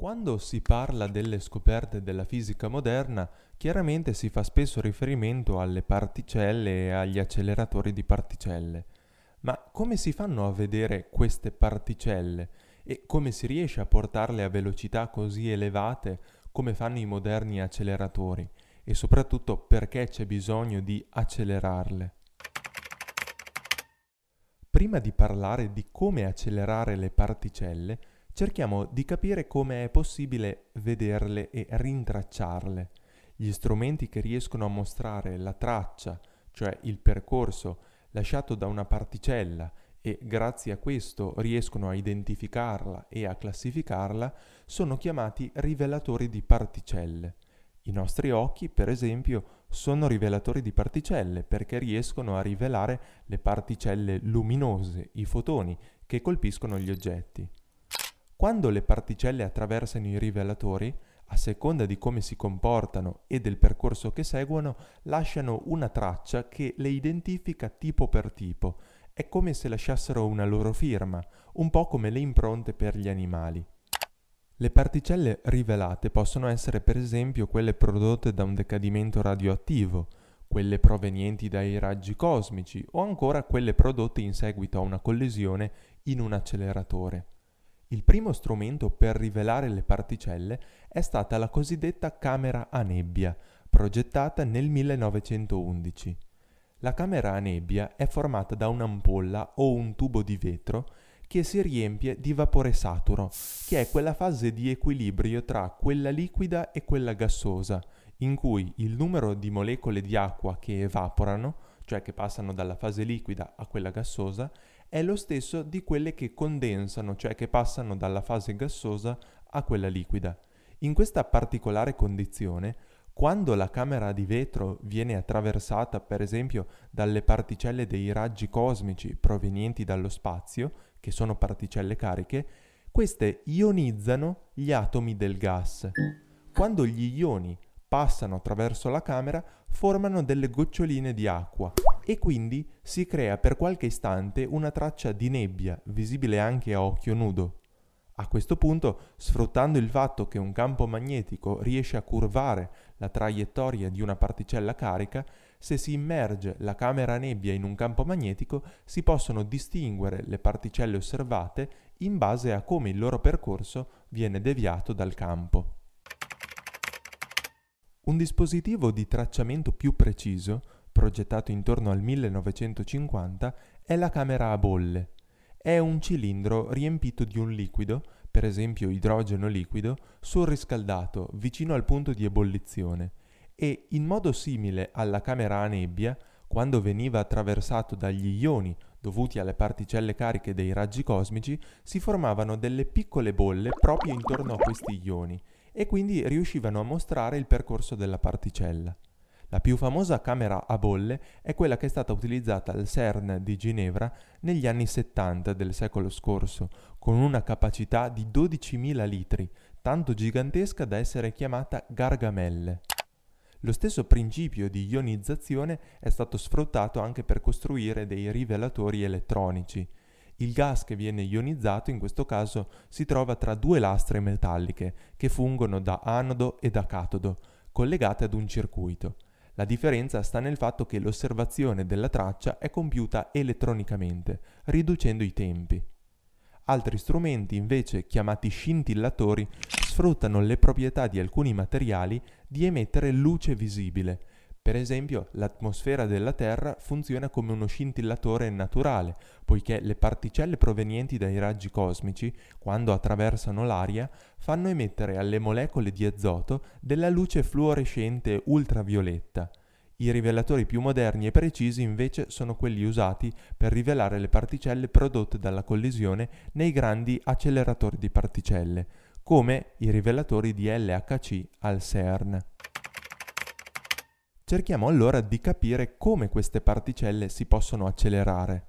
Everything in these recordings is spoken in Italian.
Quando si parla delle scoperte della fisica moderna, chiaramente si fa spesso riferimento alle particelle e agli acceleratori di particelle. Ma come si fanno a vedere queste particelle e come si riesce a portarle a velocità così elevate come fanno i moderni acceleratori? E soprattutto perché c'è bisogno di accelerarle? Prima di parlare di come accelerare le particelle, cerchiamo di capire come è possibile vederle e rintracciarle. Gli strumenti che riescono a mostrare la traccia, cioè il percorso lasciato da una particella e grazie a questo riescono a identificarla e a classificarla, sono chiamati rivelatori di particelle. I nostri occhi, per esempio, sono rivelatori di particelle perché riescono a rivelare le particelle luminose, i fotoni, che colpiscono gli oggetti. Quando le particelle attraversano i rivelatori, a seconda di come si comportano e del percorso che seguono, lasciano una traccia che le identifica tipo per tipo. È come se lasciassero una loro firma, un po' come le impronte per gli animali. Le particelle rivelate possono essere per esempio quelle prodotte da un decadimento radioattivo, quelle provenienti dai raggi cosmici o ancora quelle prodotte in seguito a una collisione in un acceleratore. Il primo strumento per rivelare le particelle è stata la cosiddetta camera a nebbia, progettata nel 1911. La camera a nebbia è formata da un'ampolla o un tubo di vetro che si riempie di vapore saturo, che è quella fase di equilibrio tra quella liquida e quella gassosa, in cui il numero di molecole di acqua che evaporano, cioè che passano dalla fase liquida a quella gassosa, è lo stesso di quelle che condensano, cioè che passano dalla fase gassosa a quella liquida. In questa particolare condizione, quando la camera di vetro viene attraversata per esempio dalle particelle dei raggi cosmici provenienti dallo spazio, che sono particelle cariche, queste ionizzano gli atomi del gas. Quando gli ioni passano attraverso la camera, formano delle goccioline di acqua e quindi si crea per qualche istante una traccia di nebbia visibile anche a occhio nudo. A questo punto, sfruttando il fatto che un campo magnetico riesce a curvare la traiettoria di una particella carica, se si immerge la camera nebbia in un campo magnetico si possono distinguere le particelle osservate in base a come il loro percorso viene deviato dal campo. Un dispositivo di tracciamento più preciso progettato intorno al 1950, è la camera a bolle. È un cilindro riempito di un liquido, per esempio idrogeno liquido, surriscaldato vicino al punto di ebollizione e, in modo simile alla camera a nebbia, quando veniva attraversato dagli ioni dovuti alle particelle cariche dei raggi cosmici, si formavano delle piccole bolle proprio intorno a questi ioni e quindi riuscivano a mostrare il percorso della particella. La più famosa camera a bolle è quella che è stata utilizzata al CERN di Ginevra negli anni 70 del secolo scorso, con una capacità di 12.000 litri, tanto gigantesca da essere chiamata Gargamelle. Lo stesso principio di ionizzazione è stato sfruttato anche per costruire dei rivelatori elettronici. Il gas che viene ionizzato in questo caso si trova tra due lastre metalliche che fungono da anodo e da catodo, collegate ad un circuito. La differenza sta nel fatto che l'osservazione della traccia è compiuta elettronicamente, riducendo i tempi. Altri strumenti, invece, chiamati scintillatori, sfruttano le proprietà di alcuni materiali di emettere luce visibile. Per esempio, l'atmosfera della Terra funziona come uno scintillatore naturale, poiché le particelle provenienti dai raggi cosmici, quando attraversano l'aria, fanno emettere alle molecole di azoto della luce fluorescente ultravioletta. I rivelatori più moderni e precisi invece sono quelli usati per rivelare le particelle prodotte dalla collisione nei grandi acceleratori di particelle, come i rivelatori di LHC al CERN. Cerchiamo allora di capire come queste particelle si possono accelerare.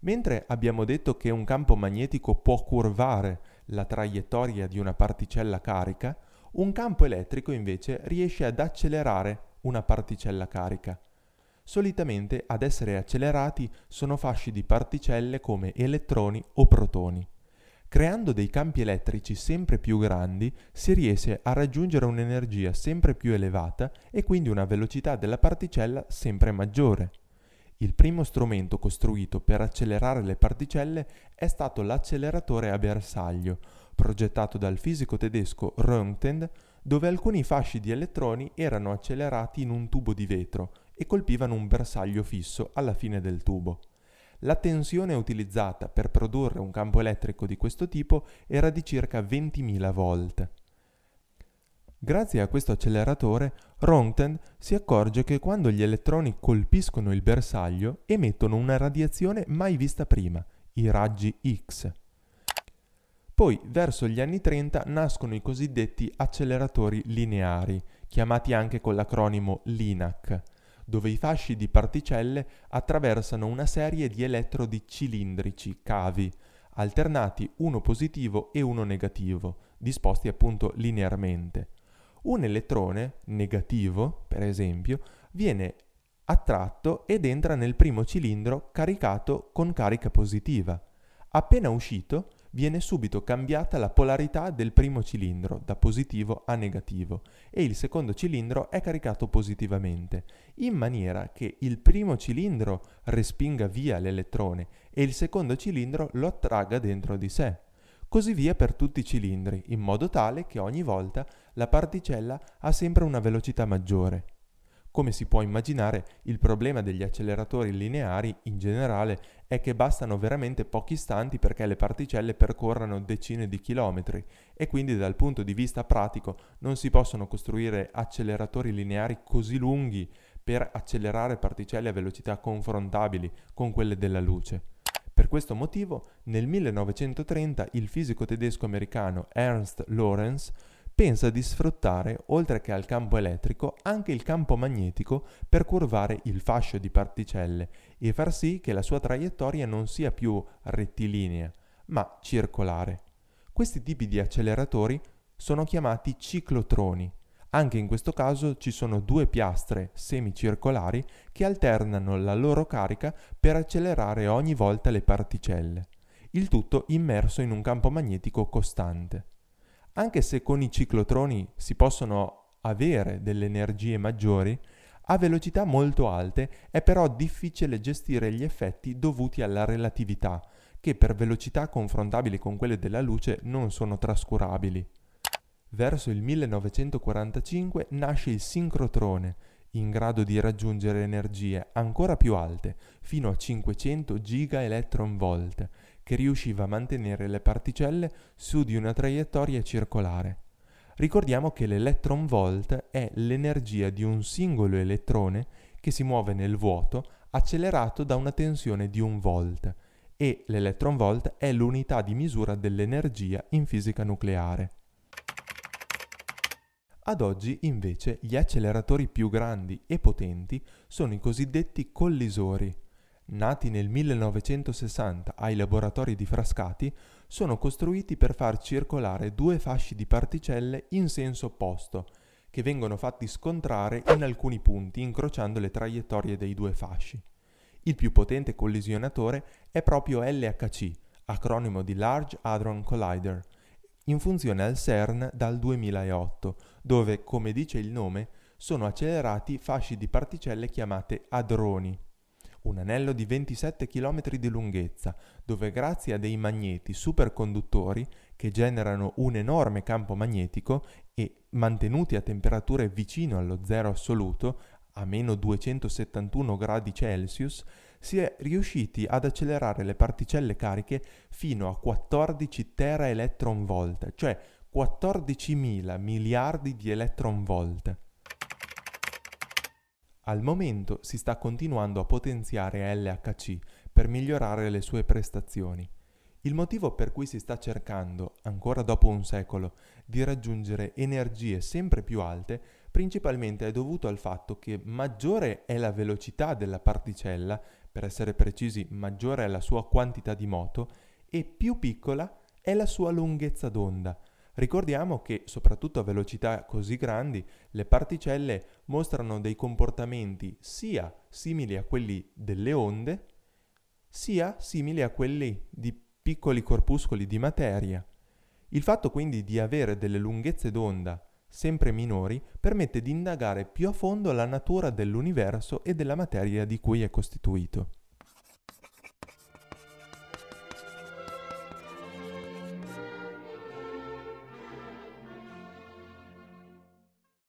Mentre abbiamo detto che un campo magnetico può curvare la traiettoria di una particella carica, un campo elettrico invece riesce ad accelerare una particella carica. Solitamente ad essere accelerati sono fasci di particelle come elettroni o protoni. Creando dei campi elettrici sempre più grandi si riesce a raggiungere un'energia sempre più elevata e quindi una velocità della particella sempre maggiore. Il primo strumento costruito per accelerare le particelle è stato l'acceleratore a bersaglio, progettato dal fisico tedesco Röntgen, dove alcuni fasci di elettroni erano accelerati in un tubo di vetro e colpivano un bersaglio fisso alla fine del tubo. La tensione utilizzata per produrre un campo elettrico di questo tipo era di circa 20.000 volt. Grazie a questo acceleratore, Röntgen si accorge che quando gli elettroni colpiscono il bersaglio emettono una radiazione mai vista prima, i raggi X. Poi, verso gli anni 30, nascono i cosiddetti acceleratori lineari, chiamati anche con l'acronimo LINAC, dove i fasci di particelle attraversano una serie di elettrodi cilindrici, cavi, alternati uno positivo e uno negativo, disposti appunto linearmente. Un elettrone negativo, per esempio, viene attratto ed entra nel primo cilindro caricato con carica positiva. Appena uscito, viene subito cambiata la polarità del primo cilindro da positivo a negativo e il secondo cilindro è caricato positivamente, in maniera che il primo cilindro respinga via l'elettrone e il secondo cilindro lo attragga dentro di sé. Così via per tutti i cilindri, in modo tale che ogni volta la particella ha sempre una velocità maggiore. Come si può immaginare, il problema degli acceleratori lineari in generale è che bastano veramente pochi istanti perché le particelle percorrano decine di chilometri e quindi dal punto di vista pratico non si possono costruire acceleratori lineari così lunghi per accelerare particelle a velocità confrontabili con quelle della luce. Per questo motivo, nel 1930 il fisico tedesco americano Ernst Lorentz pensa di sfruttare, oltre che al campo elettrico, anche il campo magnetico per curvare il fascio di particelle e far sì che la sua traiettoria non sia più rettilinea, ma circolare. Questi tipi di acceleratori sono chiamati ciclotroni. Anche in questo caso ci sono due piastre semicircolari che alternano la loro carica per accelerare ogni volta le particelle, il tutto immerso in un campo magnetico costante. Anche se con i ciclotroni si possono avere delle energie maggiori, a velocità molto alte è però difficile gestire gli effetti dovuti alla relatività, che per velocità confrontabili con quelle della luce non sono trascurabili. Verso il 1945 nasce il sincrotrone, in grado di raggiungere energie ancora più alte, fino a 500 gigaelectronvolt, che riusciva a mantenere le particelle su di una traiettoria circolare. Ricordiamo che l'electron volt è l'energia di un singolo elettrone che si muove nel vuoto accelerato da una tensione di un volt e l'electron volt è l'unità di misura dell'energia in fisica nucleare. Ad oggi invece gli acceleratori più grandi e potenti sono i cosiddetti collisori, nati nel 1960 ai laboratori di Frascati, sono costruiti per far circolare due fasci di particelle in senso opposto, che vengono fatti scontrare in alcuni punti incrociando le traiettorie dei due fasci. Il più potente collisionatore è proprio LHC, acronimo di Large Hadron Collider, in funzione al CERN dal 2008, dove, come dice il nome, sono accelerati fasci di particelle chiamate hadroni un anello di 27 km di lunghezza, dove grazie a dei magneti superconduttori che generano un enorme campo magnetico e mantenuti a temperature vicino allo zero assoluto, a meno 271 gradi Celsius, si è riusciti ad accelerare le particelle cariche fino a 14 teraelectronvolt, cioè 14.000 miliardi di electronvolt. Al momento si sta continuando a potenziare LHC per migliorare le sue prestazioni. Il motivo per cui si sta cercando, ancora dopo un secolo, di raggiungere energie sempre più alte principalmente è dovuto al fatto che maggiore è la velocità della particella, per essere precisi maggiore è la sua quantità di moto, e più piccola è la sua lunghezza d'onda, Ricordiamo che, soprattutto a velocità così grandi, le particelle mostrano dei comportamenti sia simili a quelli delle onde, sia simili a quelli di piccoli corpuscoli di materia. Il fatto quindi di avere delle lunghezze d'onda sempre minori permette di indagare più a fondo la natura dell'universo e della materia di cui è costituito.